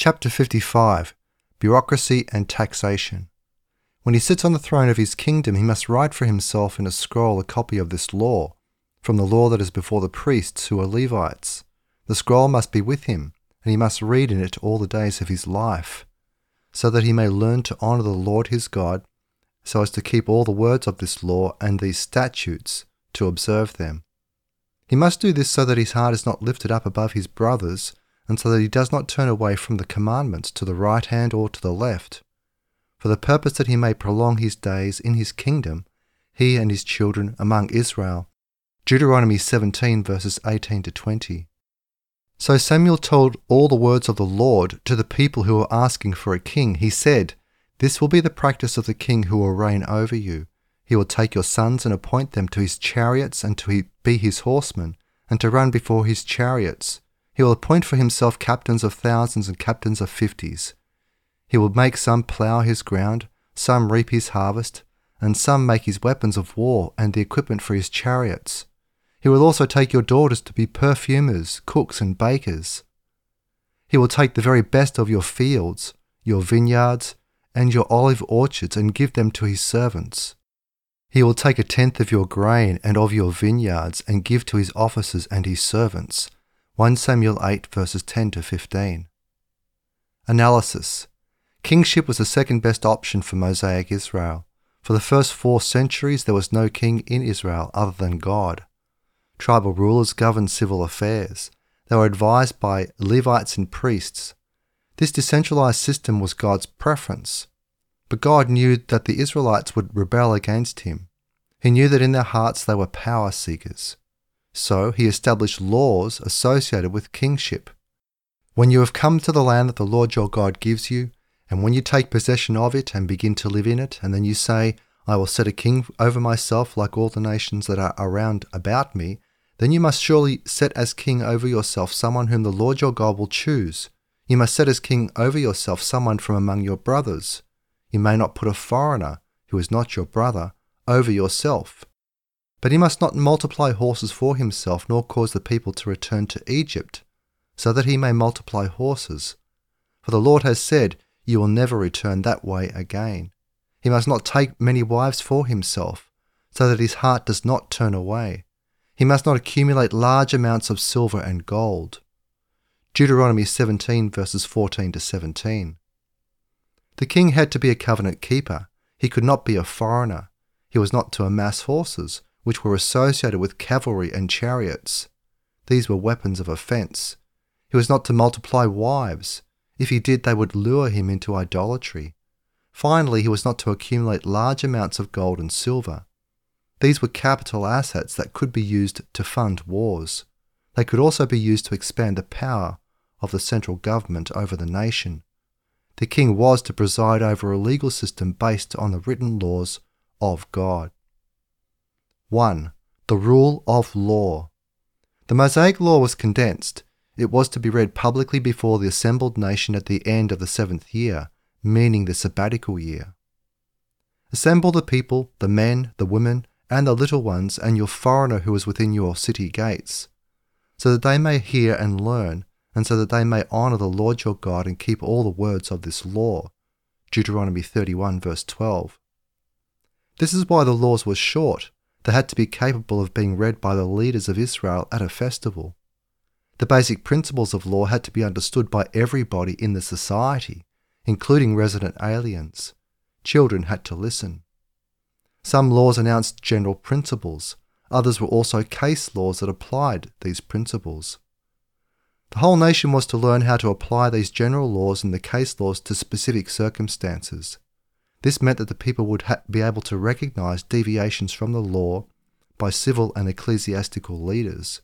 Chapter 55 Bureaucracy and Taxation. When he sits on the throne of his kingdom, he must write for himself in a scroll a copy of this law, from the law that is before the priests who are Levites. The scroll must be with him, and he must read in it all the days of his life, so that he may learn to honour the Lord his God, so as to keep all the words of this law and these statutes, to observe them. He must do this so that his heart is not lifted up above his brothers, and so that he does not turn away from the commandments to the right hand or to the left, for the purpose that he may prolong his days in his kingdom, he and his children among Israel. Deuteronomy 17 verses 18 to 20. So Samuel told all the words of the Lord to the people who were asking for a king. He said, This will be the practice of the king who will reign over you. He will take your sons and appoint them to his chariots and to be his horsemen, and to run before his chariots he will appoint for himself captains of thousands and captains of fifties. He will make some plough his ground, some reap his harvest, and some make his weapons of war and the equipment for his chariots. He will also take your daughters to be perfumers, cooks, and bakers. He will take the very best of your fields, your vineyards, and your olive orchards and give them to his servants. He will take a tenth of your grain and of your vineyards and give to his officers and his servants 1 Samuel 8 verses 10 to 15. Analysis Kingship was the second best option for Mosaic Israel. For the first four centuries, there was no king in Israel other than God. Tribal rulers governed civil affairs. They were advised by Levites and priests. This decentralized system was God's preference. But God knew that the Israelites would rebel against him. He knew that in their hearts they were power seekers. So he established laws associated with kingship. When you have come to the land that the Lord your God gives you, and when you take possession of it and begin to live in it, and then you say, I will set a king over myself like all the nations that are around about me, then you must surely set as king over yourself someone whom the Lord your God will choose. You must set as king over yourself someone from among your brothers. You may not put a foreigner, who is not your brother, over yourself. But he must not multiply horses for himself, nor cause the people to return to Egypt, so that he may multiply horses. For the Lord has said, You will never return that way again. He must not take many wives for himself, so that his heart does not turn away. He must not accumulate large amounts of silver and gold. Deuteronomy 17 verses 14 to 17. The king had to be a covenant keeper. He could not be a foreigner. He was not to amass horses, which were associated with cavalry and chariots. These were weapons of offence. He was not to multiply wives. If he did, they would lure him into idolatry. Finally, he was not to accumulate large amounts of gold and silver. These were capital assets that could be used to fund wars. They could also be used to expand the power of the central government over the nation. The king was to preside over a legal system based on the written laws of God. 1. The Rule of Law. The Mosaic Law was condensed. It was to be read publicly before the assembled nation at the end of the seventh year, meaning the sabbatical year. Assemble the people, the men, the women, and the little ones, and your foreigner who is within your city gates, so that they may hear and learn, and so that they may honour the Lord your God and keep all the words of this law. Deuteronomy 31, verse 12. This is why the laws were short, they had to be capable of being read by the leaders of Israel at a festival. The basic principles of law had to be understood by everybody in the society, including resident aliens. Children had to listen. Some laws announced general principles, others were also case laws that applied these principles. The whole nation was to learn how to apply these general laws and the case laws to specific circumstances. This meant that the people would ha- be able to recognize deviations from the law by civil and ecclesiastical leaders.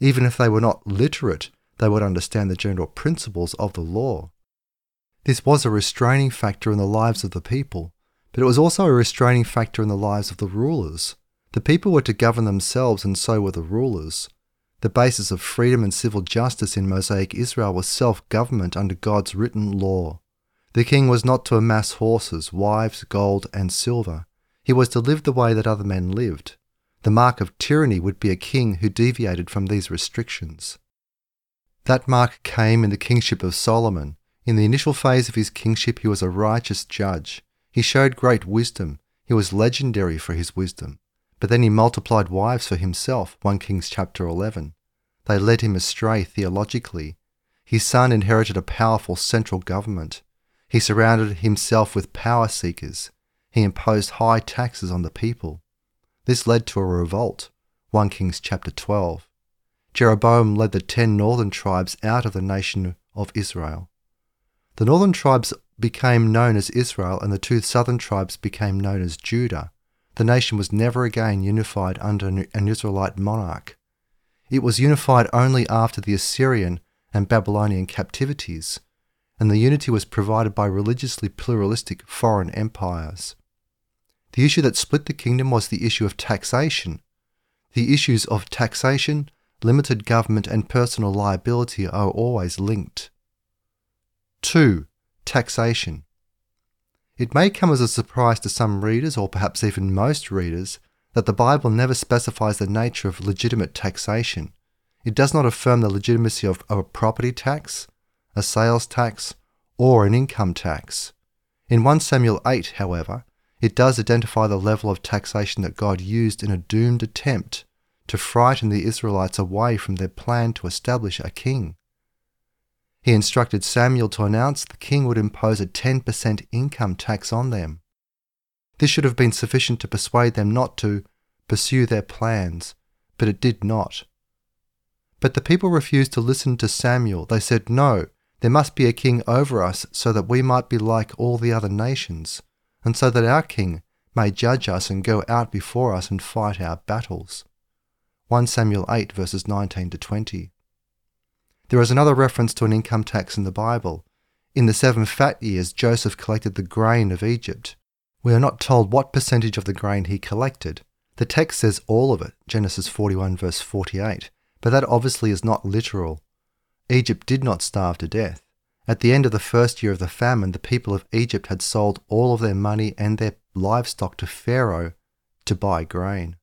Even if they were not literate, they would understand the general principles of the law. This was a restraining factor in the lives of the people, but it was also a restraining factor in the lives of the rulers. The people were to govern themselves, and so were the rulers. The basis of freedom and civil justice in Mosaic Israel was self government under God's written law. The king was not to amass horses, wives, gold, and silver. He was to live the way that other men lived. The mark of tyranny would be a king who deviated from these restrictions. That mark came in the kingship of Solomon. In the initial phase of his kingship, he was a righteous judge. He showed great wisdom. He was legendary for his wisdom. But then he multiplied wives for himself, 1 Kings chapter 11. They led him astray theologically. His son inherited a powerful central government. He surrounded himself with power seekers. He imposed high taxes on the people. This led to a revolt, 1 Kings chapter 12. Jeroboam led the ten northern tribes out of the nation of Israel. The northern tribes became known as Israel, and the two southern tribes became known as Judah. The nation was never again unified under an Israelite monarch. It was unified only after the Assyrian and Babylonian captivities, and the unity was provided by religiously pluralistic foreign empires. The issue that split the kingdom was the issue of taxation. The issues of taxation, limited government, and personal liability are always linked. 2. Taxation. It may come as a surprise to some readers, or perhaps even most readers, that the Bible never specifies the nature of legitimate taxation. It does not affirm the legitimacy of, a property tax, a sales tax, or an income tax. In 1 Samuel 8, however, it does identify the level of taxation that God used in a doomed attempt to frighten the Israelites away from their plan to establish a king. He instructed Samuel to announce the king would impose a 10% income tax on them. This should have been sufficient to persuade them not to pursue their plans, but it did not. But the people refused to listen to Samuel. They said, No, there must be a king over us so that we might be like all the other nations and so that our King may judge us and go out before us and fight our battles. 1 Samuel 8 verses 19 to 20. There is another reference to an income tax in the Bible. In the seven fat years, Joseph collected the grain of Egypt. We are not told what percentage of the grain he collected. The text says all of it, Genesis 41 verse 48, but that obviously is not literal. Egypt did not starve to death. At the end of the first year of the famine, the people of Egypt had sold all of their money and their livestock to Pharaoh to buy grain.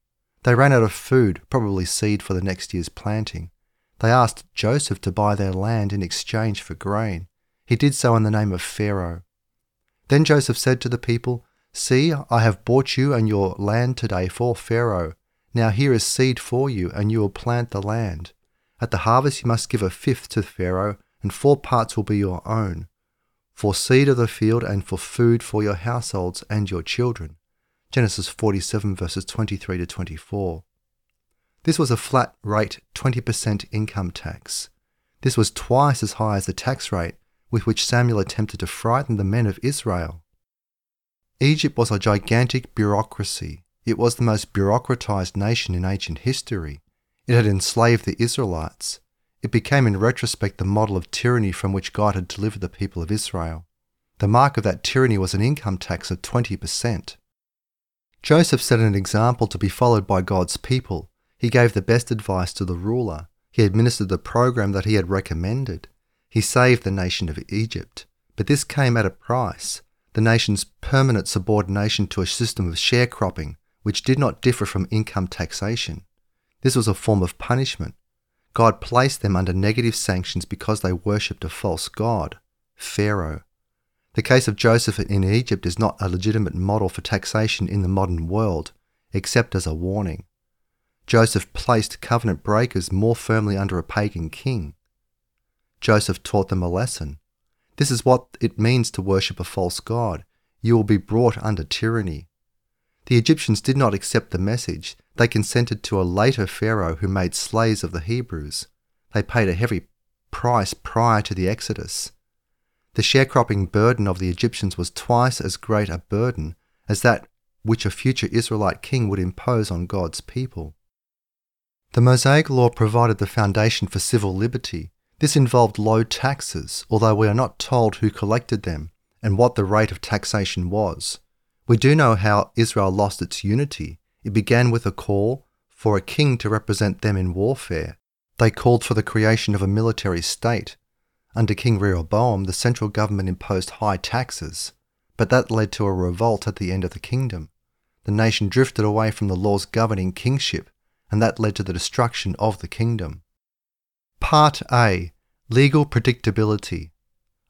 They ran out of food, probably seed for the next year's planting. They asked Joseph to buy their land in exchange for grain. He did so in the name of Pharaoh. Then Joseph said to the people, See, I have bought you and your land today for Pharaoh. Now here is seed for you, and you will plant the land. At the harvest you must give a fifth to Pharaoh, and four parts will be your own, for seed of the field and for food for your households and your children. Genesis 47 verses 23 to 24. This was a flat rate 20% income tax. This was twice as high as the tax rate with which Samuel attempted to frighten the men of Israel. Egypt was a gigantic bureaucracy. It was the most bureaucratized nation in ancient history. It had enslaved the Israelites. It became in retrospect the model of tyranny from which God had delivered the people of Israel. The mark of that tyranny was an income tax of 20%. Joseph set an example to be followed by God's people. He gave the best advice to the ruler. He administered the program that he had recommended. He saved the nation of Egypt. But this came at a price the nation's permanent subordination to a system of sharecropping, which did not differ from income taxation. This was a form of punishment, God placed them under negative sanctions because they worshipped a false god, Pharaoh. The case of Joseph in Egypt is not a legitimate model for taxation in the modern world, except as a warning. Joseph placed covenant breakers more firmly under a pagan king. Joseph taught them a lesson. This is what it means to worship a false god. You will be brought under tyranny. The Egyptians did not accept the message. They consented to a later Pharaoh who made slaves of the Hebrews. They paid a heavy price prior to the Exodus. The sharecropping burden of the Egyptians was twice as great a burden as that which a future Israelite king would impose on God's people. The Mosaic Law provided the foundation for civil liberty. This involved low taxes, although we are not told who collected them and what the rate of taxation was. We do know how Israel lost its unity. It began with a call for a king to represent them in warfare. They called for the creation of a military state. Under King Rehoboam, the central government imposed high taxes, but that led to a revolt at the end of the kingdom. The nation drifted away from the laws governing kingship, and that led to the destruction of the kingdom. Part A Legal predictability.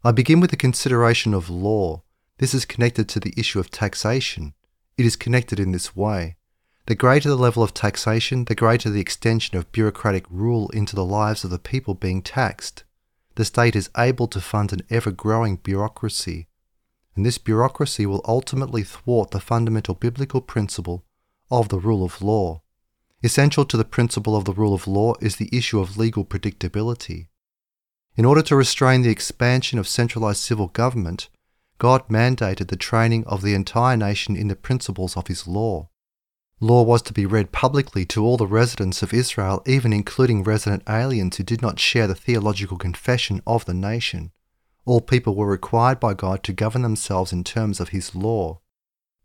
I begin with the consideration of law. This is connected to the issue of taxation. It is connected in this way. The greater the level of taxation, the greater the extension of bureaucratic rule into the lives of the people being taxed. The state is able to fund an ever growing bureaucracy, and this bureaucracy will ultimately thwart the fundamental biblical principle of the rule of law. Essential to the principle of the rule of law is the issue of legal predictability. In order to restrain the expansion of centralized civil government, God mandated the training of the entire nation in the principles of His law. Law was to be read publicly to all the residents of Israel, even including resident aliens who did not share the theological confession of the nation. All people were required by God to govern themselves in terms of His law.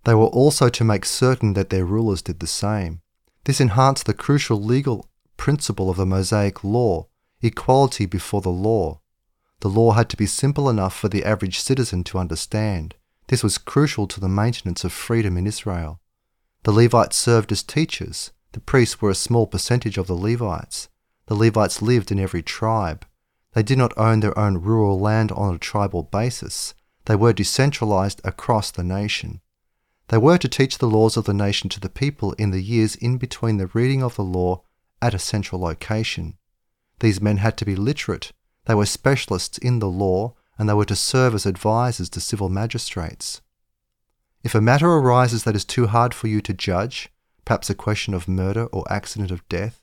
They were also to make certain that their rulers did the same. This enhanced the crucial legal principle of the Mosaic law equality before the law. The law had to be simple enough for the average citizen to understand. This was crucial to the maintenance of freedom in Israel. The Levites served as teachers. The priests were a small percentage of the Levites. The Levites lived in every tribe. They did not own their own rural land on a tribal basis. They were decentralized across the nation. They were to teach the laws of the nation to the people in the years in between the reading of the law at a central location. These men had to be literate, they were specialists in the law, and they were to serve as advisers to civil magistrates. If a matter arises that is too hard for you to judge, perhaps a question of murder or accident of death,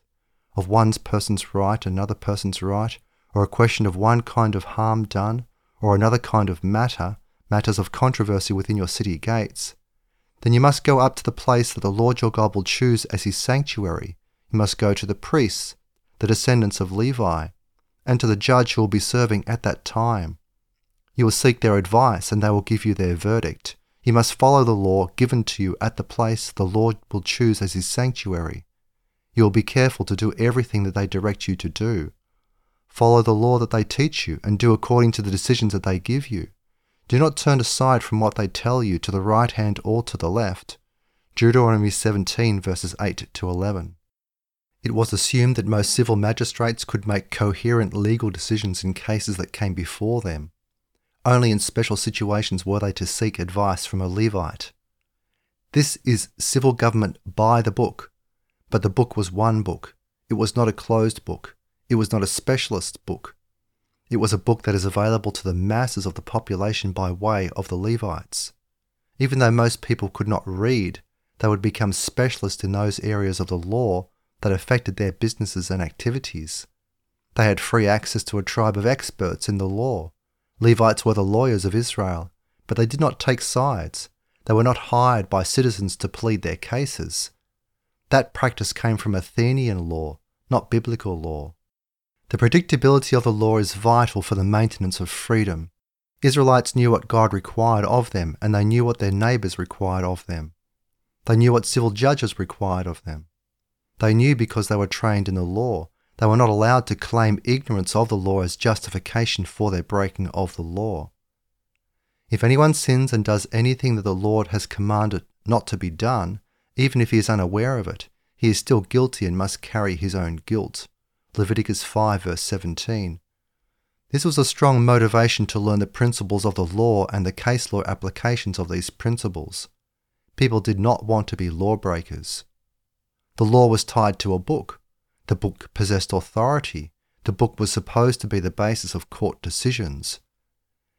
of one person's right, another person's right, or a question of one kind of harm done, or another kind of matter, matters of controversy within your city gates, then you must go up to the place that the Lord your God will choose as his sanctuary. You must go to the priests, the descendants of Levi, and to the judge who will be serving at that time. You will seek their advice, and they will give you their verdict. You must follow the law given to you at the place the Lord will choose as his sanctuary. You will be careful to do everything that they direct you to do. Follow the law that they teach you, and do according to the decisions that they give you. Do not turn aside from what they tell you to the right hand or to the left. Deuteronomy 17, verses 8 to 11. It was assumed that most civil magistrates could make coherent legal decisions in cases that came before them. Only in special situations were they to seek advice from a Levite. This is civil government by the book, but the book was one book. It was not a closed book. It was not a specialist book. It was a book that is available to the masses of the population by way of the Levites. Even though most people could not read, they would become specialists in those areas of the law that affected their businesses and activities. They had free access to a tribe of experts in the law. Levites were the lawyers of Israel, but they did not take sides. They were not hired by citizens to plead their cases. That practice came from Athenian law, not biblical law. The predictability of the law is vital for the maintenance of freedom. Israelites knew what God required of them, and they knew what their neighbours required of them. They knew what civil judges required of them. They knew because they were trained in the law. They were not allowed to claim ignorance of the law as justification for their breaking of the law. If anyone sins and does anything that the Lord has commanded not to be done, even if he is unaware of it, he is still guilty and must carry his own guilt. Leviticus 5, verse 17. This was a strong motivation to learn the principles of the law and the case law applications of these principles. People did not want to be lawbreakers. The law was tied to a book. The book possessed authority. The book was supposed to be the basis of court decisions.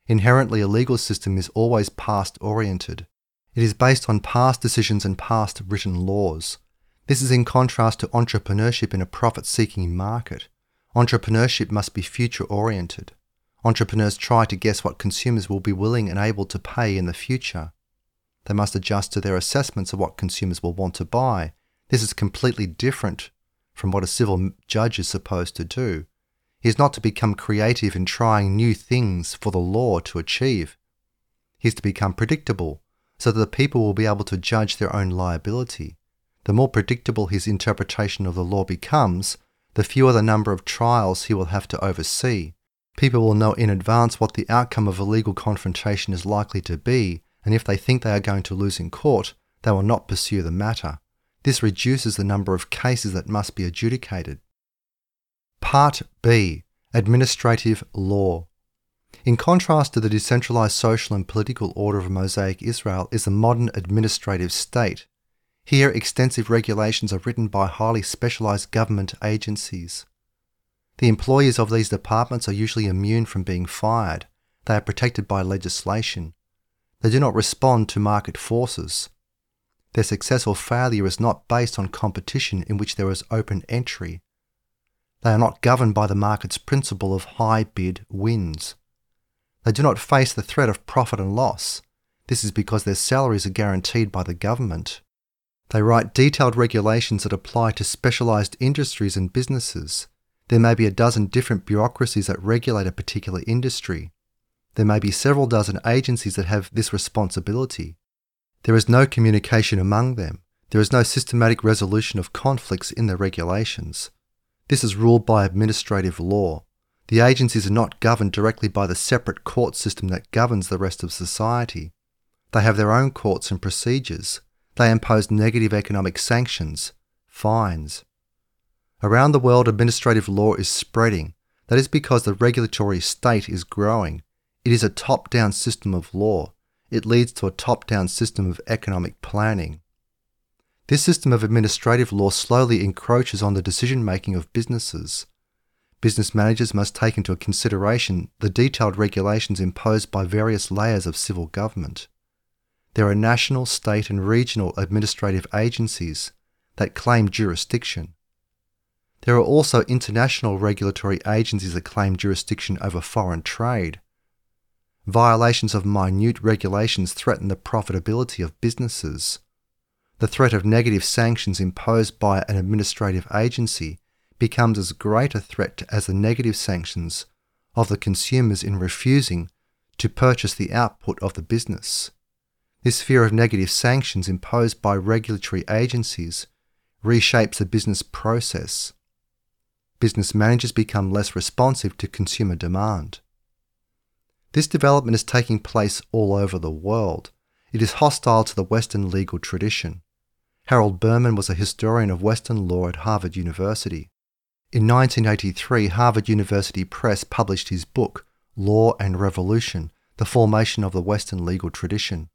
Inherently, a legal system is always past oriented. It is based on past decisions and past written laws. This is in contrast to entrepreneurship in a profit seeking market. Entrepreneurship must be future oriented. Entrepreneurs try to guess what consumers will be willing and able to pay in the future. They must adjust to their assessments of what consumers will want to buy this is completely different from what a civil judge is supposed to do. He is not to become creative in trying new things for the law to achieve. He is to become predictable so that the people will be able to judge their own liability. The more predictable his interpretation of the law becomes, the fewer the number of trials he will have to oversee. People will know in advance what the outcome of a legal confrontation is likely to be, and if they think they are going to lose in court, they will not pursue the matter. This reduces the number of cases that must be adjudicated. Part B Administrative law. In contrast to the decentralized social and political order of Mosaic Israel is the modern administrative state. Here, extensive regulations are written by highly specialized government agencies. The employees of these departments are usually immune from being fired. They are protected by legislation. They do not respond to market forces. Their success or failure is not based on competition in which there is open entry. They are not governed by the market's principle of high bid wins. They do not face the threat of profit and loss. This is because their salaries are guaranteed by the government. They write detailed regulations that apply to specialized industries and businesses. There may be a dozen different bureaucracies that regulate a particular industry. There may be several dozen agencies that have this responsibility. There is no communication among them. There is no systematic resolution of conflicts in the regulations. This is ruled by administrative law. The agencies are not governed directly by the separate court system that governs the rest of society. They have their own courts and procedures. They impose negative economic sanctions, fines, Around the world, administrative law is spreading. That is because the regulatory state is growing. It is a top down system of law. It leads to a top down system of economic planning. This system of administrative law slowly encroaches on the decision making of businesses. Business managers must take into consideration the detailed regulations imposed by various layers of civil government. There are national, state, and regional administrative agencies that claim jurisdiction. There are also international regulatory agencies that claim jurisdiction over foreign trade. Violations of minute regulations threaten the profitability of businesses. The threat of negative sanctions imposed by an administrative agency becomes as great a threat as the negative sanctions of the consumers in refusing to purchase the output of the business. This fear of negative sanctions imposed by regulatory agencies reshapes the business process business managers become less responsive to consumer demand. This development is taking place all over the world. It is hostile to the Western legal tradition. Harold Berman was a historian of Western law at Harvard University. In 1983, Harvard University Press published his book, Law and Revolution The Formation of the Western Legal Tradition.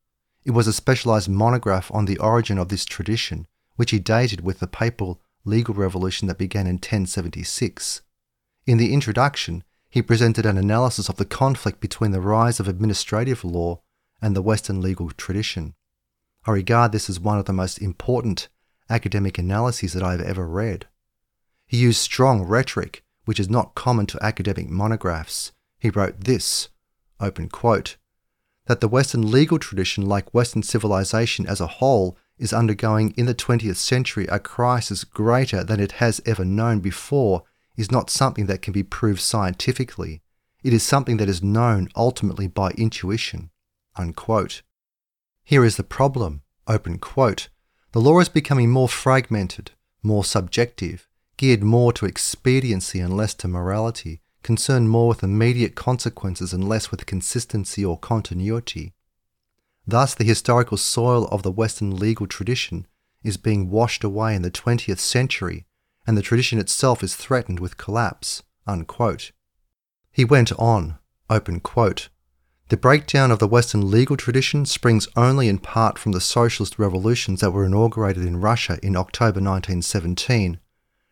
It was a specialized monograph on the origin of this tradition, which he dated with the papal legal revolution that began in 1076. In the introduction, he presented an analysis of the conflict between the rise of administrative law and the Western legal tradition. I regard this as one of the most important academic analyses that I have ever read. He used strong rhetoric, which is not common to academic monographs. He wrote this, open quote, that the Western legal tradition, like Western civilization as a whole, is undergoing in the 20th century a crisis greater than it has ever known before is not something that can be proved scientifically. It is something that is known ultimately by intuition. Unquote. Here is the problem. Open quote. The law is becoming more fragmented, more subjective, geared more to expediency and less to morality, concerned more with immediate consequences and less with consistency or continuity. Thus, the historical soil of the Western legal tradition is being washed away in the 20th century, and the tradition itself is threatened with collapse. Unquote. He went on, quote, The breakdown of the Western legal tradition springs only in part from the socialist revolutions that were inaugurated in Russia in October 1917,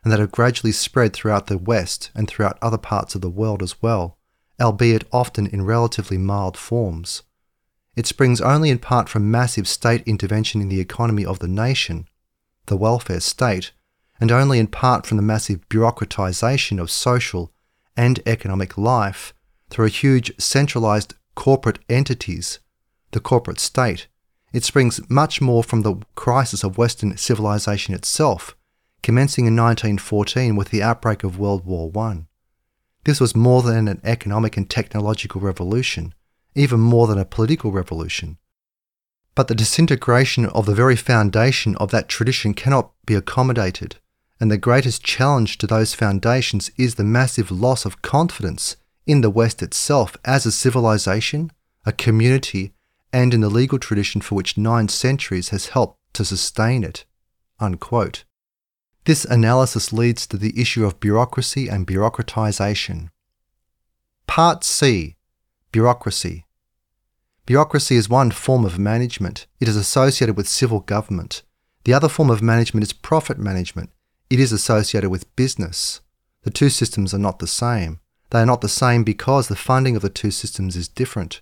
and that have gradually spread throughout the West and throughout other parts of the world as well, albeit often in relatively mild forms. It springs only in part from massive state intervention in the economy of the nation, the welfare state, and only in part from the massive bureaucratization of social and economic life through a huge centralized corporate entities, the corporate state. It springs much more from the crisis of Western civilization itself, commencing in 1914 with the outbreak of World War I. This was more than an economic and technological revolution even more than a political revolution. But the disintegration of the very foundation of that tradition cannot be accommodated, and the greatest challenge to those foundations is the massive loss of confidence in the West itself as a civilization, a community, and in the legal tradition for which nine centuries has helped to sustain it. Unquote. This analysis leads to the issue of bureaucracy and bureaucratization. Part C Bureaucracy. Bureaucracy is one form of management. It is associated with civil government. The other form of management is profit management. It is associated with business. The two systems are not the same. They are not the same because the funding of the two systems is different.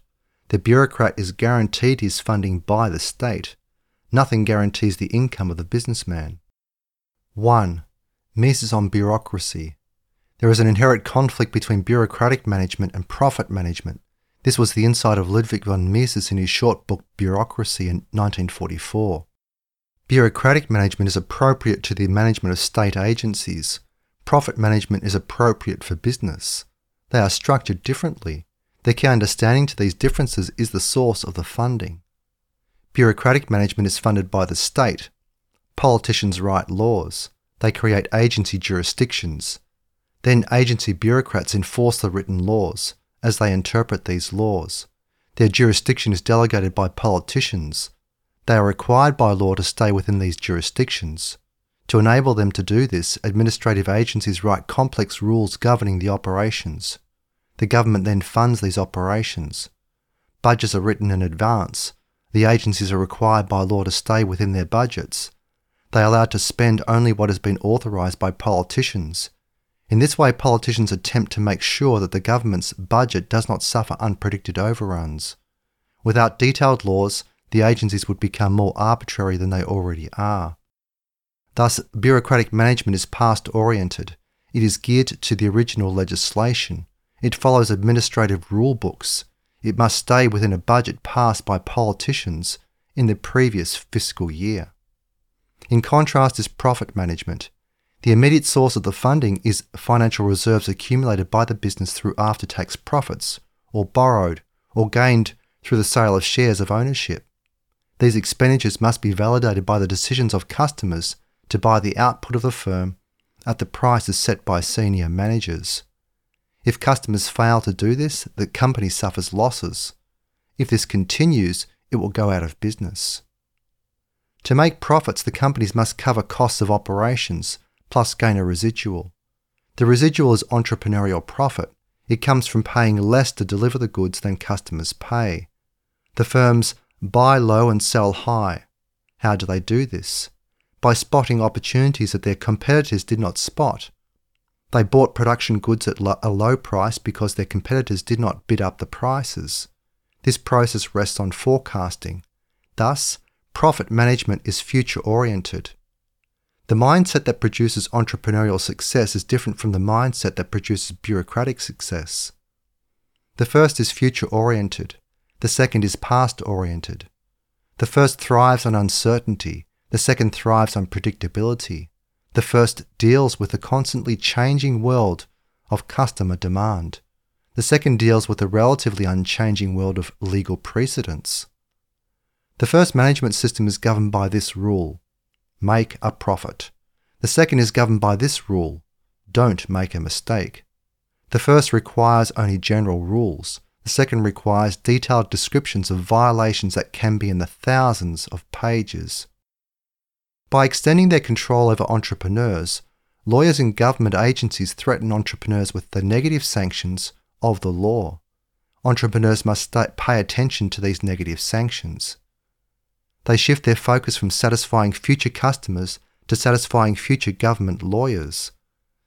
The bureaucrat is guaranteed his funding by the state. Nothing guarantees the income of the businessman. 1. Mises on bureaucracy. There is an inherent conflict between bureaucratic management and profit management. This was the insight of Ludwig von Mises in his short book Bureaucracy in 1944. Bureaucratic management is appropriate to the management of state agencies. Profit management is appropriate for business. They are structured differently. The key understanding to these differences is the source of the funding. Bureaucratic management is funded by the state. Politicians write laws. They create agency jurisdictions. Then agency bureaucrats enforce the written laws as they interpret these laws. Their jurisdiction is delegated by politicians. They are required by law to stay within these jurisdictions. To enable them to do this, administrative agencies write complex rules governing the operations. The government then funds these operations. Budgets are written in advance. The agencies are required by law to stay within their budgets. They are allowed to spend only what has been authorised by politicians. In this way, politicians attempt to make sure that the government's budget does not suffer unpredicted overruns. Without detailed laws, the agencies would become more arbitrary than they already are. Thus, bureaucratic management is past oriented. It is geared to the original legislation. It follows administrative rule books. It must stay within a budget passed by politicians in the previous fiscal year. In contrast is profit management. The immediate source of the funding is financial reserves accumulated by the business through after tax profits, or borrowed, or gained through the sale of shares of ownership. These expenditures must be validated by the decisions of customers to buy the output of the firm at the prices set by senior managers. If customers fail to do this, the company suffers losses. If this continues, it will go out of business. To make profits, the companies must cover costs of operations plus gain a residual. The residual is entrepreneurial profit. It comes from paying less to deliver the goods than customers pay. The firms buy low and sell high. How do they do this? By spotting opportunities that their competitors did not spot. They bought production goods at a low price because their competitors did not bid up the prices. This process rests on forecasting. Thus, profit management is future oriented. The mindset that produces entrepreneurial success is different from the mindset that produces bureaucratic success. The first is future oriented, the second is past oriented. The first thrives on uncertainty, the second thrives on predictability. The first deals with the constantly changing world of customer demand. The second deals with the relatively unchanging world of legal precedents. The first management system is governed by this rule make a profit. The second is governed by this rule don't make a mistake. The first requires only general rules. The second requires detailed descriptions of violations that can be in the thousands of pages. By extending their control over entrepreneurs, lawyers and government agencies threaten entrepreneurs with the negative sanctions of the law. Entrepreneurs must pay attention to these negative sanctions. They shift their focus from satisfying future customers to satisfying future government lawyers.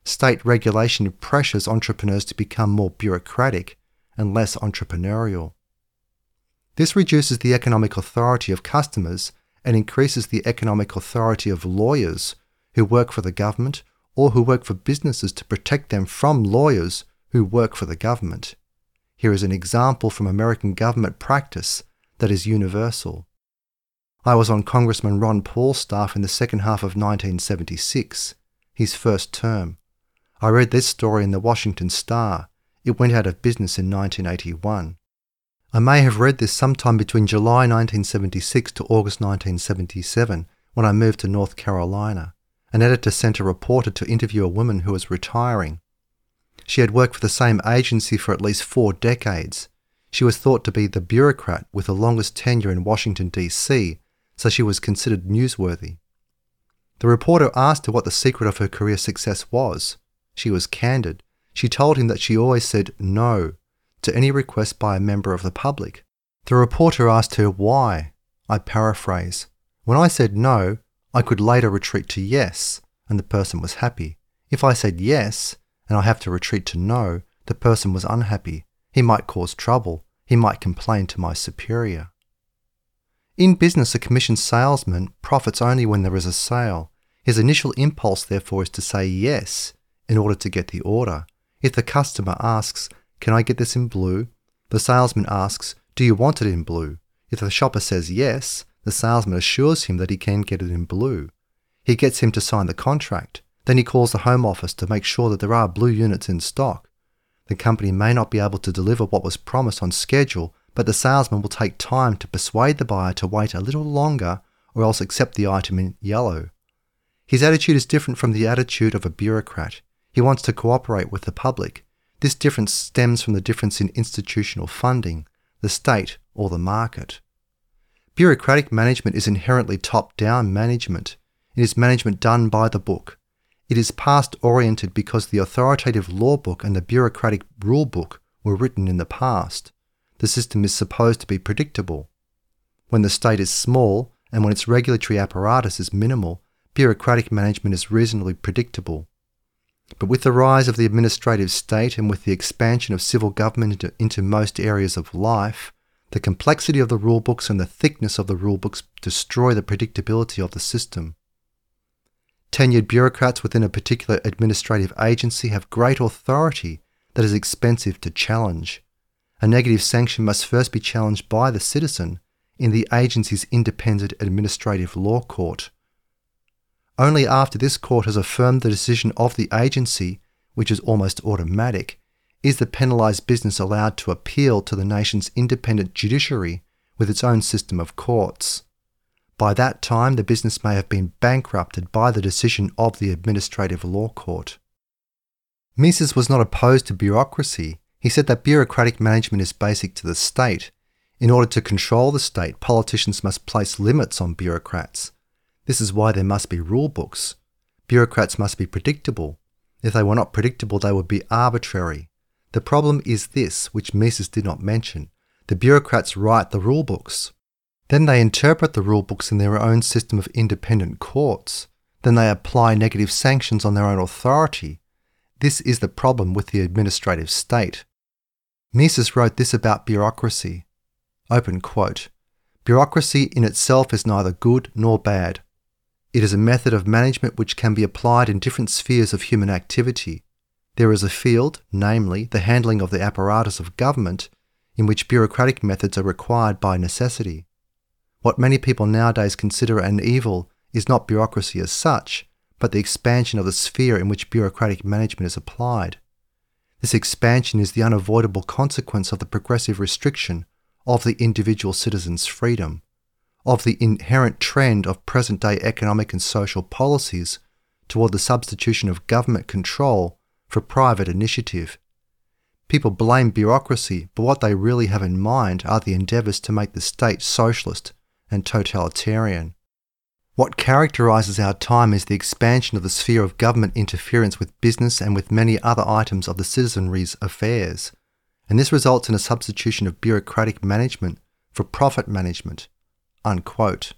State regulation pressures entrepreneurs to become more bureaucratic and less entrepreneurial. This reduces the economic authority of customers and increases the economic authority of lawyers who work for the government or who work for businesses to protect them from lawyers who work for the government. Here is an example from American government practice that is universal. I was on Congressman Ron Paul's staff in the second half of 1976, his first term. I read this story in the Washington Star. It went out of business in 1981. I may have read this sometime between July 1976 to August 1977 when I moved to North Carolina. An editor sent a reporter to interview a woman who was retiring. She had worked for the same agency for at least four decades. She was thought to be the bureaucrat with the longest tenure in Washington, D.C., so she was considered newsworthy. The reporter asked her what the secret of her career success was. She was candid. She told him that she always said no. to any request by a member of the public. The reporter asked her why. I paraphrase. When I said no, I could later retreat to yes, and the person was happy. If I said yes, and I have to retreat to no, the person was unhappy. He might cause trouble. He might complain to my superior. In business, a commissioned salesman profits only when there is a sale. His initial impulse, therefore, is to say yes in order to get the order. If the customer asks, Can I get this in blue? the salesman asks, Do you want it in blue? If the shopper says yes, the salesman assures him that he can get it in blue. He gets him to sign the contract. Then he calls the Home Office to make sure that there are blue units in stock. The company may not be able to deliver what was promised on schedule, but the salesman will take time to persuade the buyer to wait a little longer or else accept the item in yellow. His attitude is different from the attitude of a bureaucrat. He wants to cooperate with the public. This difference stems from the difference in institutional funding, the state, or the market. Bureaucratic management is inherently top down management. It is management done by the book. It is past oriented because the authoritative law book and the bureaucratic rule book were written in the past. The system is supposed to be predictable. When the state is small and when its regulatory apparatus is minimal, bureaucratic management is reasonably predictable. But with the rise of the administrative state and with the expansion of civil government into, into most areas of life, the complexity of the rulebooks and the thickness of the rulebooks destroy the predictability of the system. Tenured bureaucrats within a particular administrative agency have great authority that is expensive to challenge. A negative sanction must first be challenged by the citizen in the agency's independent administrative law court. Only after this court has affirmed the decision of the agency, which is almost automatic, is the penalised business allowed to appeal to the nation's independent judiciary with its own system of courts. By that time, the business may have been bankrupted by the decision of the administrative law court. Mises was not opposed to bureaucracy. He said that bureaucratic management is basic to the state. In order to control the state, politicians must place limits on bureaucrats. This is why there must be rule books. Bureaucrats must be predictable. If they were not predictable, they would be arbitrary. The problem is this, which Mises did not mention. The bureaucrats write the rule books. Then they interpret the rule books in their own system of independent courts. Then they apply negative sanctions on their own authority. This is the problem with the administrative state. Mises wrote this about bureaucracy. Open quote. Bureaucracy in itself is neither good nor bad. It is a method of management which can be applied in different spheres of human activity. There is a field, namely, the handling of the apparatus of government, in which bureaucratic methods are required by necessity. What many people nowadays consider an evil is not bureaucracy as such, but the expansion of the sphere in which bureaucratic management is applied. This expansion is the unavoidable consequence of the progressive restriction of the individual citizen's freedom of the inherent trend of present day economic and social policies toward the substitution of government control for private initiative. People blame bureaucracy, but what they really have in mind are the endeavours to make the state socialist and totalitarian. What characterises our time is the expansion of the sphere of government interference with business and with many other items of the citizenry's affairs, and this results in a substitution of bureaucratic management for profit management Unquote.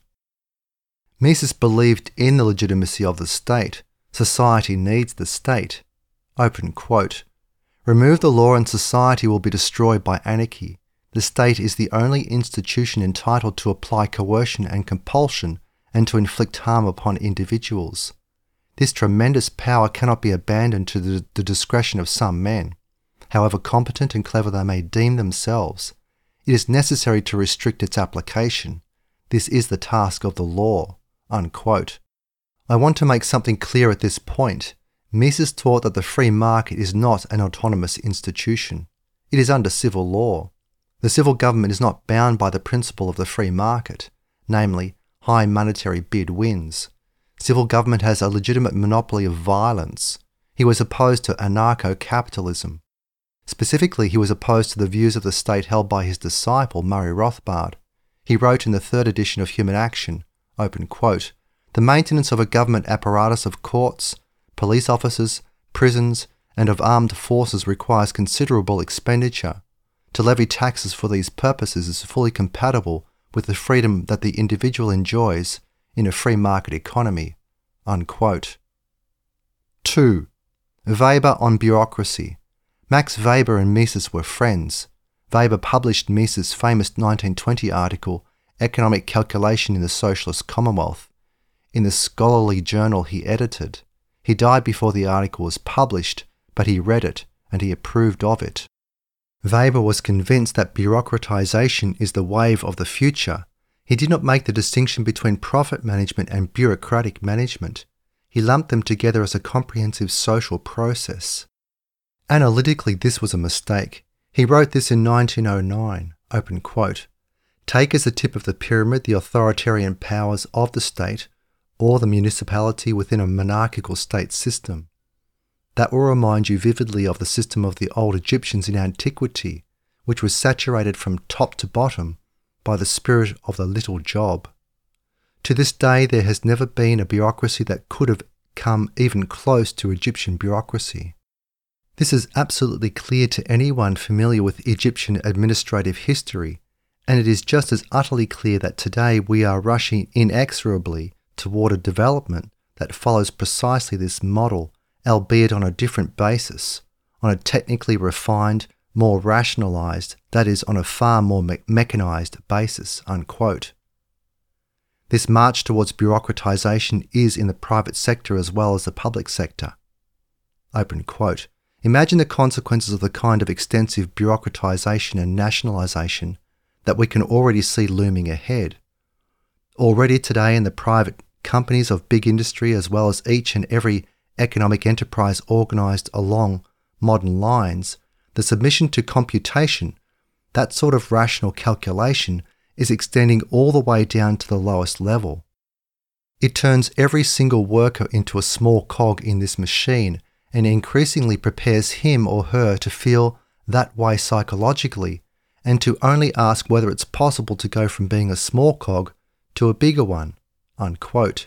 Mises believed in the legitimacy of the state. Society needs the state. Open quote. Remove the law and society will be destroyed by anarchy. The state is the only institution entitled to apply coercion and compulsion and to inflict harm upon individuals. This tremendous power cannot be abandoned to the, the discretion of some men, however competent and clever they may deem themselves. It is necessary to restrict its application. This is the task of the law. Unquote. I want to make something clear at this point. Mises taught that the free market is not an autonomous institution. It is under civil law. The civil government is not bound by the principle of the free market, namely, high monetary bid wins. Civil government has a legitimate monopoly of violence. He was opposed to anarcho capitalism. Specifically, he was opposed to the views of the state held by his disciple, Murray Rothbard. He wrote in the third edition of Human Action, quote, the maintenance of a government apparatus of courts, police officers, prisons, and of armed forces requires considerable expenditure. to levy taxes for these purposes is fully compatible with the freedom that the individual enjoys in a free market economy. Unquote. 2. Weber on bureaucracy. Max Weber and Mises were friends. Weber published Mises' famous 1920 article, Economic Calculation in the Socialist Commonwealth, in the scholarly journal he edited. He died before the article was published, but he read it and he approved of it. Weber was convinced that bureaucratization is the wave of the future. He did not make the distinction between profit management and bureaucratic management. He lumped them together as a comprehensive social process. Analytically, this was a mistake. He wrote this in 1909, open quote, Take as the tip of the pyramid the authoritarian powers of the state or the municipality within a monarchical state system. That will remind you vividly of the system of the old Egyptians in antiquity, which was saturated from top to bottom by the spirit of the little job. To this day, there has never been a bureaucracy that could have come even close to Egyptian bureaucracy. This is absolutely clear to anyone familiar with Egyptian administrative history, and it is just as utterly clear that today we are rushing inexorably toward a development that follows precisely this model, albeit on a different basis, on a technically refined, more rationalized, that is, on a far more me- mechanized basis. Unquote. This march towards bureaucratization is in the private sector as well as the public sector. Open quote. Imagine the consequences of the kind of extensive bureaucratization and nationalization that we can already see looming ahead. Already today in the private companies of big industry, as well as each and every economic enterprise organized along modern lines, the submission to computation, that sort of rational calculation, is extending all the way down to the lowest level. It turns every single worker into a small cog in this machine and increasingly prepares him or her to feel that way psychologically and to only ask whether it's possible to go from being a small cog to a bigger one. Unquote.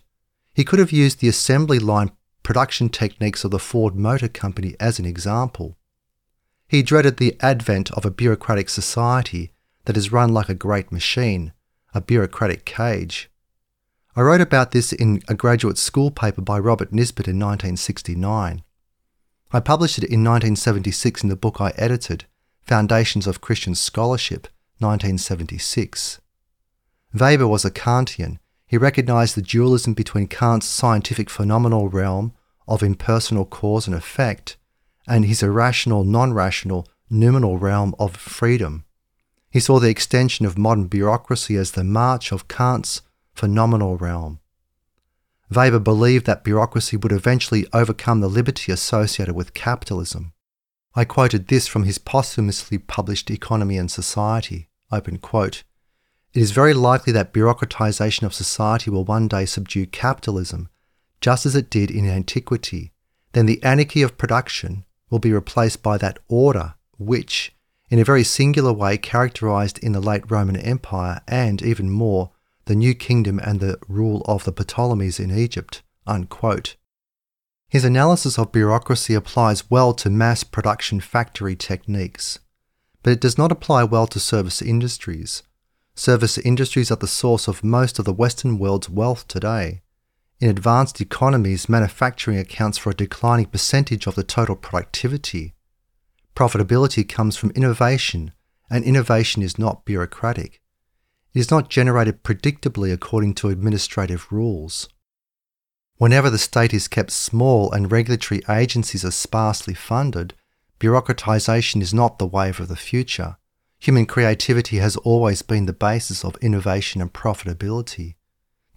He could have used the assembly line production techniques of the Ford Motor Company as an example. He dreaded the advent of a bureaucratic society that is run like a great machine, a bureaucratic cage. I wrote about this in a graduate school paper by Robert Nisbet in 1969. I published it in 1976 in the book I edited, Foundations of Christian Scholarship, 1976. Weber was a Kantian. He recognized the dualism between Kant's scientific phenomenal realm of impersonal cause and effect and his irrational, non rational, noumenal realm of freedom. He saw the extension of modern bureaucracy as the march of Kant's phenomenal realm. Weber believed that bureaucracy would eventually overcome the liberty associated with capitalism. I quoted this from his posthumously published Economy and Society. Open quote. It is very likely that bureaucratization of society will one day subdue capitalism, just as it did in antiquity. Then the anarchy of production will be replaced by that order which, in a very singular way, characterized in the late Roman Empire and, even more, the New Kingdom and the rule of the Ptolemies in Egypt. Unquote. His analysis of bureaucracy applies well to mass production factory techniques, but it does not apply well to service industries. Service industries are the source of most of the Western world's wealth today. In advanced economies, manufacturing accounts for a declining percentage of the total productivity. Profitability comes from innovation, and innovation is not bureaucratic. It is not generated predictably according to administrative rules. Whenever the state is kept small and regulatory agencies are sparsely funded, bureaucratization is not the wave of the future. Human creativity has always been the basis of innovation and profitability.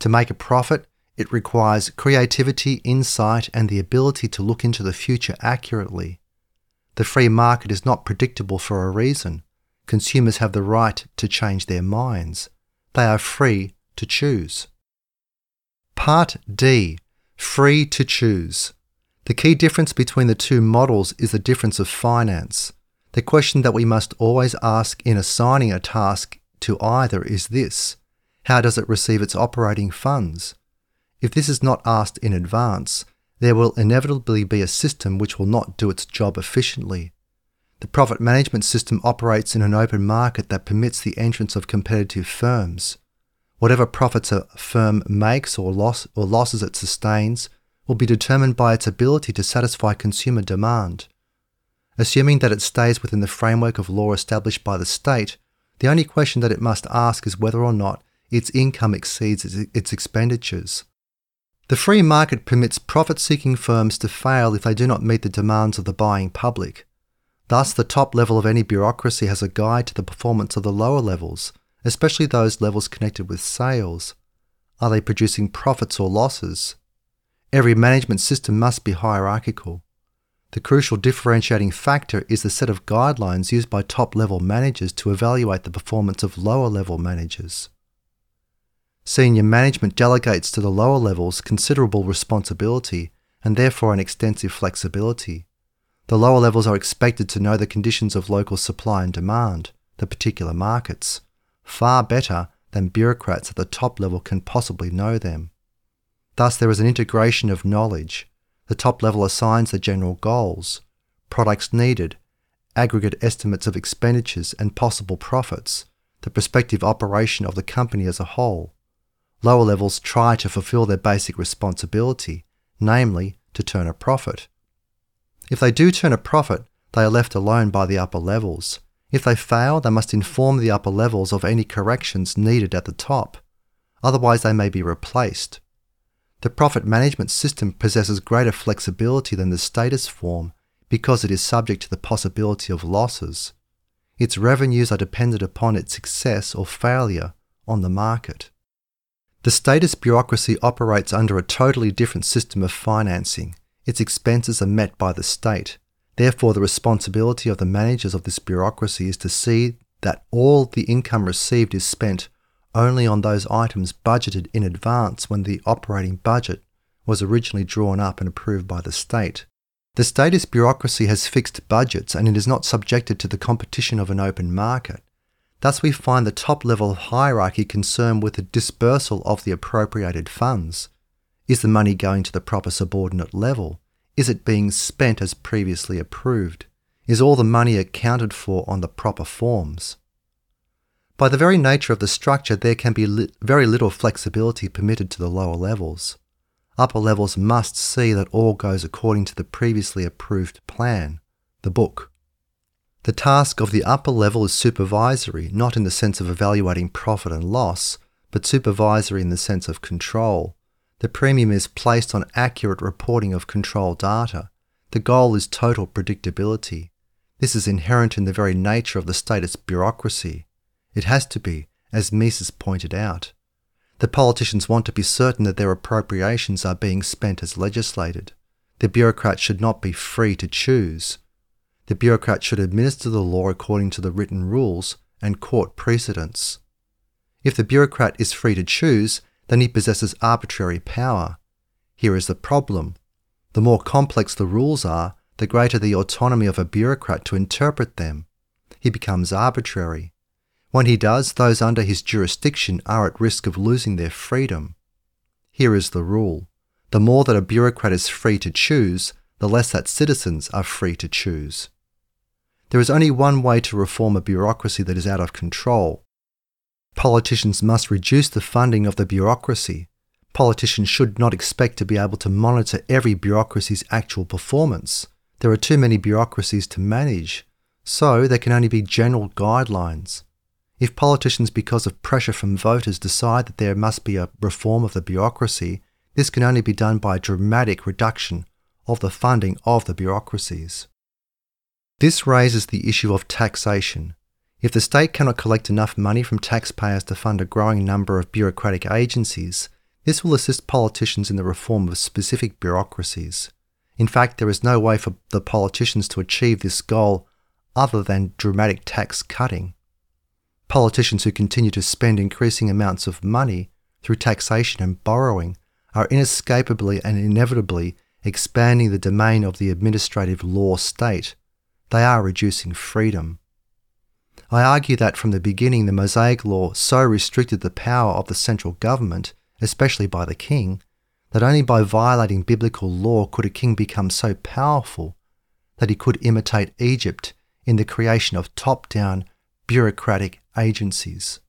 To make a profit, it requires creativity, insight, and the ability to look into the future accurately. The free market is not predictable for a reason. Consumers have the right to change their minds. They are free to choose. Part D free to choose. The key difference between the two models is the difference of finance. The question that we must always ask in assigning a task to either is this How does it receive its operating funds? If this is not asked in advance, there will inevitably be a system which will not do its job efficiently. The profit management system operates in an open market that permits the entrance of competitive firms. Whatever profits a firm makes or, loss, or losses it sustains will be determined by its ability to satisfy consumer demand. Assuming that it stays within the framework of law established by the state, the only question that it must ask is whether or not its income exceeds its expenditures. The free market permits profit seeking firms to fail if they do not meet the demands of the buying public. Thus, the top level of any bureaucracy has a guide to the performance of the lower levels, especially those levels connected with sales. Are they producing profits or losses? Every management system must be hierarchical. The crucial differentiating factor is the set of guidelines used by top level managers to evaluate the performance of lower level managers. Senior management delegates to the lower levels considerable responsibility and therefore an extensive flexibility. The lower levels are expected to know the conditions of local supply and demand, the particular markets, far better than bureaucrats at the top level can possibly know them. Thus, there is an integration of knowledge. The top level assigns the general goals, products needed, aggregate estimates of expenditures and possible profits, the prospective operation of the company as a whole. Lower levels try to fulfill their basic responsibility, namely, to turn a profit. If they do turn a profit, they are left alone by the upper levels, if they fail, they must inform the upper levels of any corrections needed at the top. Otherwise, they may be replaced. The profit management system possesses greater flexibility than the status form because it is subject to the possibility of losses. Its revenues are dependent upon its success or failure on the market. The status bureaucracy operates under a totally different system of financing. Its expenses are met by the state. Therefore, the responsibility of the managers of this bureaucracy is to see that all the income received is spent only on those items budgeted in advance when the operating budget was originally drawn up and approved by the state. The status bureaucracy has fixed budgets and it is not subjected to the competition of an open market. Thus, we find the top level of hierarchy concerned with the dispersal of the appropriated funds. Is the money going to the proper subordinate level? Is it being spent as previously approved? Is all the money accounted for on the proper forms? By the very nature of the structure, there can be li- very little flexibility permitted to the lower levels. Upper levels must see that all goes according to the previously approved plan, the book. The task of the upper level is supervisory, not in the sense of evaluating profit and loss, but supervisory in the sense of control, the premium is placed on accurate reporting of control data. The goal is total predictability. This is inherent in the very nature of the status bureaucracy. It has to be, as Mises pointed out. The politicians want to be certain that their appropriations are being spent as legislated. The bureaucrat should not be free to choose. The bureaucrat should administer the law according to the written rules and court precedents. If the bureaucrat is free to choose, then he possesses arbitrary power. Here is the problem. The more complex the rules are, the greater the autonomy of a bureaucrat to interpret them. He becomes arbitrary. When he does, those under his jurisdiction are at risk of losing their freedom. Here is the rule. The more that a bureaucrat is free to choose, the less that citizens are free to choose. There is only one way to reform a bureaucracy that is out of control, Politicians must reduce the funding of the bureaucracy. Politicians should not expect to be able to monitor every bureaucracy's actual performance. There are too many bureaucracies to manage, so there can only be general guidelines. If politicians, because of pressure from voters, decide that there must be a reform of the bureaucracy, this can only be done by a dramatic reduction of the funding of the bureaucracies. This raises the issue of taxation. If the state cannot collect enough money from taxpayers to fund a growing number of bureaucratic agencies, this will assist politicians in the reform of specific bureaucracies. In fact, there is no way for the politicians to achieve this goal other than dramatic tax cutting. Politicians who continue to spend increasing amounts of money through taxation and borrowing are inescapably and inevitably expanding the domain of the administrative law state. They are reducing freedom. I argue that from the beginning the Mosaic Law so restricted the power of the central government, especially by the king, that only by violating biblical law could a king become so powerful that he could imitate Egypt in the creation of top down bureaucratic agencies.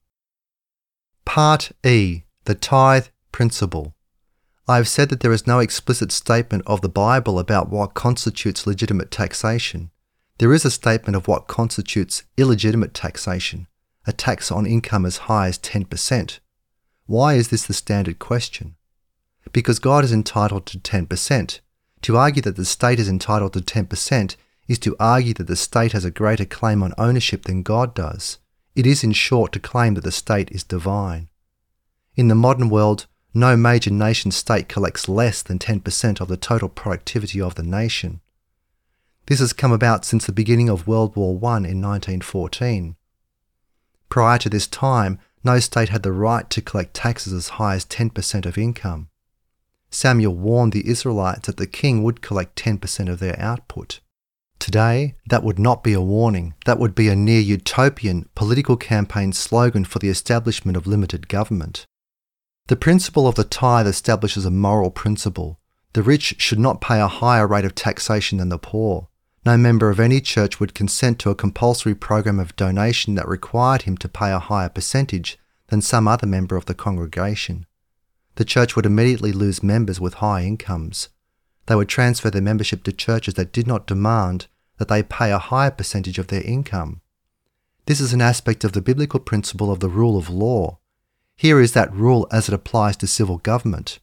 Part E The Tithe Principle. I have said that there is no explicit statement of the Bible about what constitutes legitimate taxation. There is a statement of what constitutes illegitimate taxation, a tax on income as high as 10%. Why is this the standard question? Because God is entitled to 10%. To argue that the state is entitled to 10% is to argue that the state has a greater claim on ownership than God does. It is, in short, to claim that the state is divine. In the modern world, no major nation state collects less than 10% of the total productivity of the nation. This has come about since the beginning of World War I in 1914. Prior to this time, no state had the right to collect taxes as high as 10% of income. Samuel warned the Israelites that the king would collect 10% of their output. Today, that would not be a warning. That would be a near utopian political campaign slogan for the establishment of limited government. The principle of the tithe establishes a moral principle. The rich should not pay a higher rate of taxation than the poor. No member of any church would consent to a compulsory program of donation that required him to pay a higher percentage than some other member of the congregation the church would immediately lose members with high incomes. They would transfer their membership to churches that did not demand that they pay a higher percentage of their income. This is an aspect of the biblical principle of the rule of law. Here is that rule as it applies to civil government.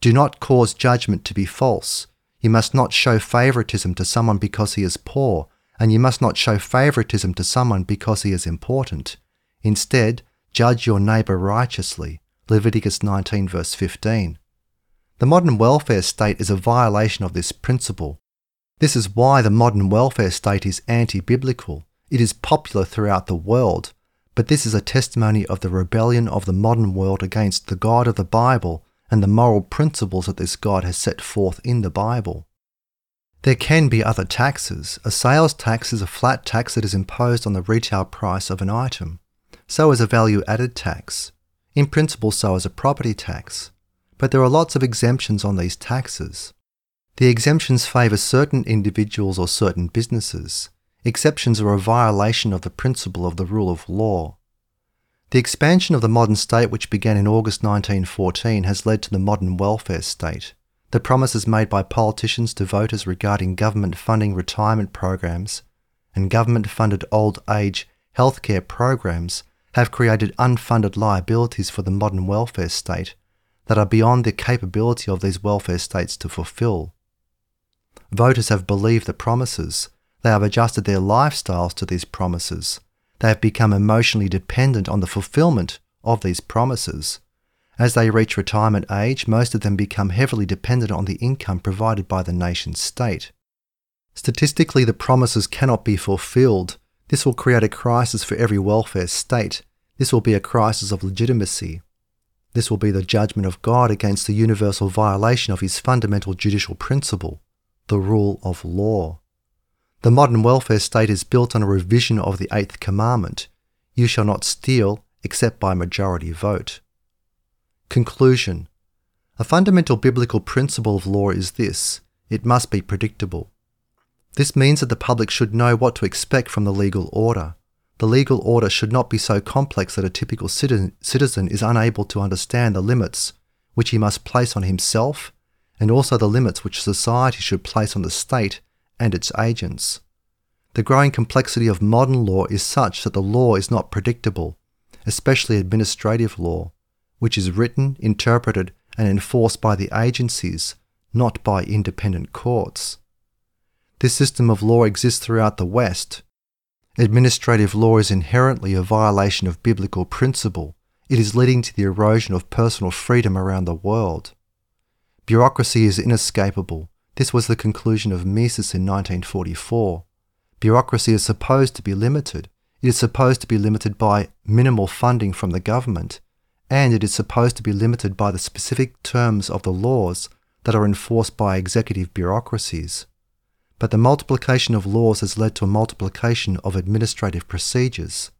Do not cause judgment to be false. You must not show favoritism to someone because he is poor, and you must not show favoritism to someone because he is important. Instead, judge your neighbor righteously. Leviticus 19, verse 15. The modern welfare state is a violation of this principle. This is why the modern welfare state is anti biblical. It is popular throughout the world, but this is a testimony of the rebellion of the modern world against the God of the Bible and the moral principles that this God has set forth in the Bible. There can be other taxes. A sales tax is a flat tax that is imposed on the retail price of an item. So is a value added tax in principle so as a property tax, but there are lots of exemptions on these taxes. The exemptions favour certain individuals or certain businesses. Exceptions are a violation of the principle of the rule of law. The expansion of the modern state, which began in August 1914, has led to the modern welfare state. The promises made by politicians to voters regarding government funding retirement programs and government funded old age healthcare programs have created unfunded liabilities for the modern welfare state that are beyond the capability of these welfare states to fulfill. Voters have believed the promises. They have adjusted their lifestyles to these promises. They have become emotionally dependent on the fulfillment of these promises. As they reach retirement age, most of them become heavily dependent on the income provided by the nation state. Statistically, the promises cannot be fulfilled. This will create a crisis for every welfare state, this will be a crisis of legitimacy. This will be the judgment of God against the universal violation of his fundamental judicial principle, the rule of law. The modern welfare state is built on a revision of the Eighth Commandment You shall not steal except by majority vote. Conclusion A fundamental biblical principle of law is this it must be predictable. This means that the public should know what to expect from the legal order. The legal order should not be so complex that a typical citizen is unable to understand the limits which he must place on himself and also the limits which society should place on the state and its agents. The growing complexity of modern law is such that the law is not predictable, especially administrative law, which is written, interpreted, and enforced by the agencies, not by independent courts. This system of law exists throughout the West, Administrative law is inherently a violation of biblical principle. It is leading to the erosion of personal freedom around the world. Bureaucracy is inescapable. This was the conclusion of Mises in 1944. Bureaucracy is supposed to be limited. It is supposed to be limited by minimal funding from the government, and it is supposed to be limited by the specific terms of the laws that are enforced by executive bureaucracies but the multiplication of laws has led to a multiplication of administrative procedures.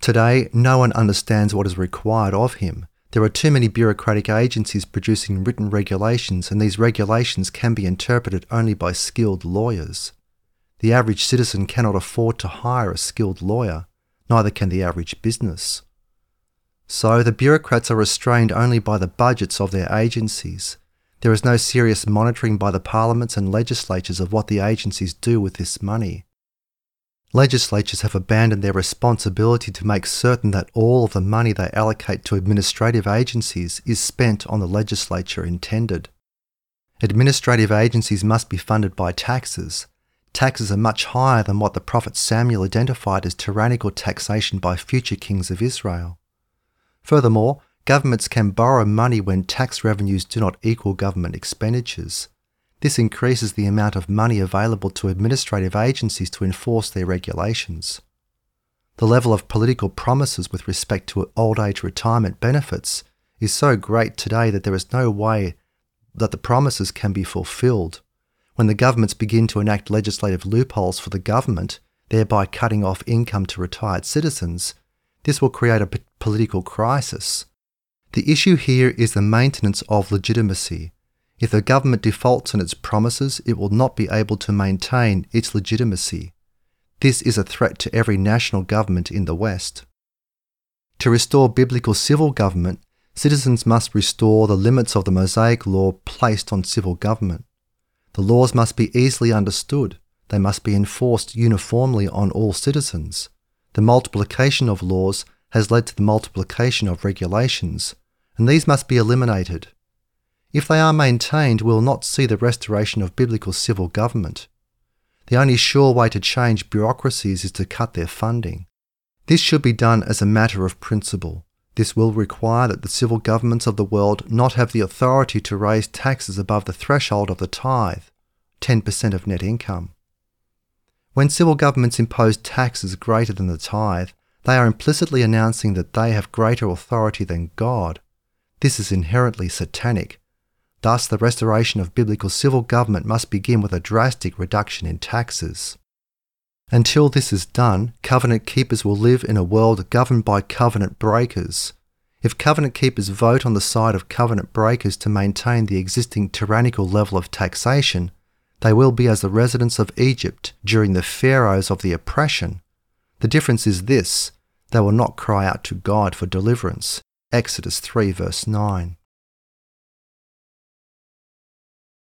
Today, no one understands what is required of him. There are too many bureaucratic agencies producing written regulations, and these regulations can be interpreted only by skilled lawyers. The average citizen cannot afford to hire a skilled lawyer, neither can the average business. So the bureaucrats are restrained only by the budgets of their agencies. There is no serious monitoring by the parliaments and legislatures of what the agencies do with this money. Legislatures have abandoned their responsibility to make certain that all of the money they allocate to administrative agencies is spent on the legislature intended. Administrative agencies must be funded by taxes, Taxes are much higher than what the prophet Samuel identified as tyrannical taxation by future kings of Israel. Furthermore, governments can borrow money when tax revenues do not equal government expenditures. This increases the amount of money available to administrative agencies to enforce their regulations. The level of political promises with respect to old age retirement benefits is so great today that there is no way that the promises can be fulfilled when the governments begin to enact legislative loopholes for the government, thereby cutting off income to retired citizens, this will create a p- political crisis. The issue here is the maintenance of legitimacy. If the government defaults on its promises, it will not be able to maintain its legitimacy. This is a threat to every national government in the West. To restore biblical civil government, citizens must restore the limits of the Mosaic law placed on civil government. The laws must be easily understood. They must be enforced uniformly on all citizens. The multiplication of laws has led to the multiplication of regulations, and these must be eliminated. If they are maintained, we will not see the restoration of biblical civil government. The only sure way to change bureaucracies is to cut their funding. This should be done as a matter of principle. This will require that the civil governments of the world not have the authority to raise taxes above the threshold of the tithe, 10% of net income. When civil governments impose taxes greater than the tithe, they are implicitly announcing that they have greater authority than God. This is inherently satanic. Thus, the restoration of biblical civil government must begin with a drastic reduction in taxes. Until this is done, covenant keepers will live in a world governed by covenant breakers. If covenant keepers vote on the side of covenant breakers to maintain the existing tyrannical level of taxation, they will be as the residents of Egypt during the pharaohs of the oppression. The difference is this they will not cry out to God for deliverance. Exodus 3, verse 9.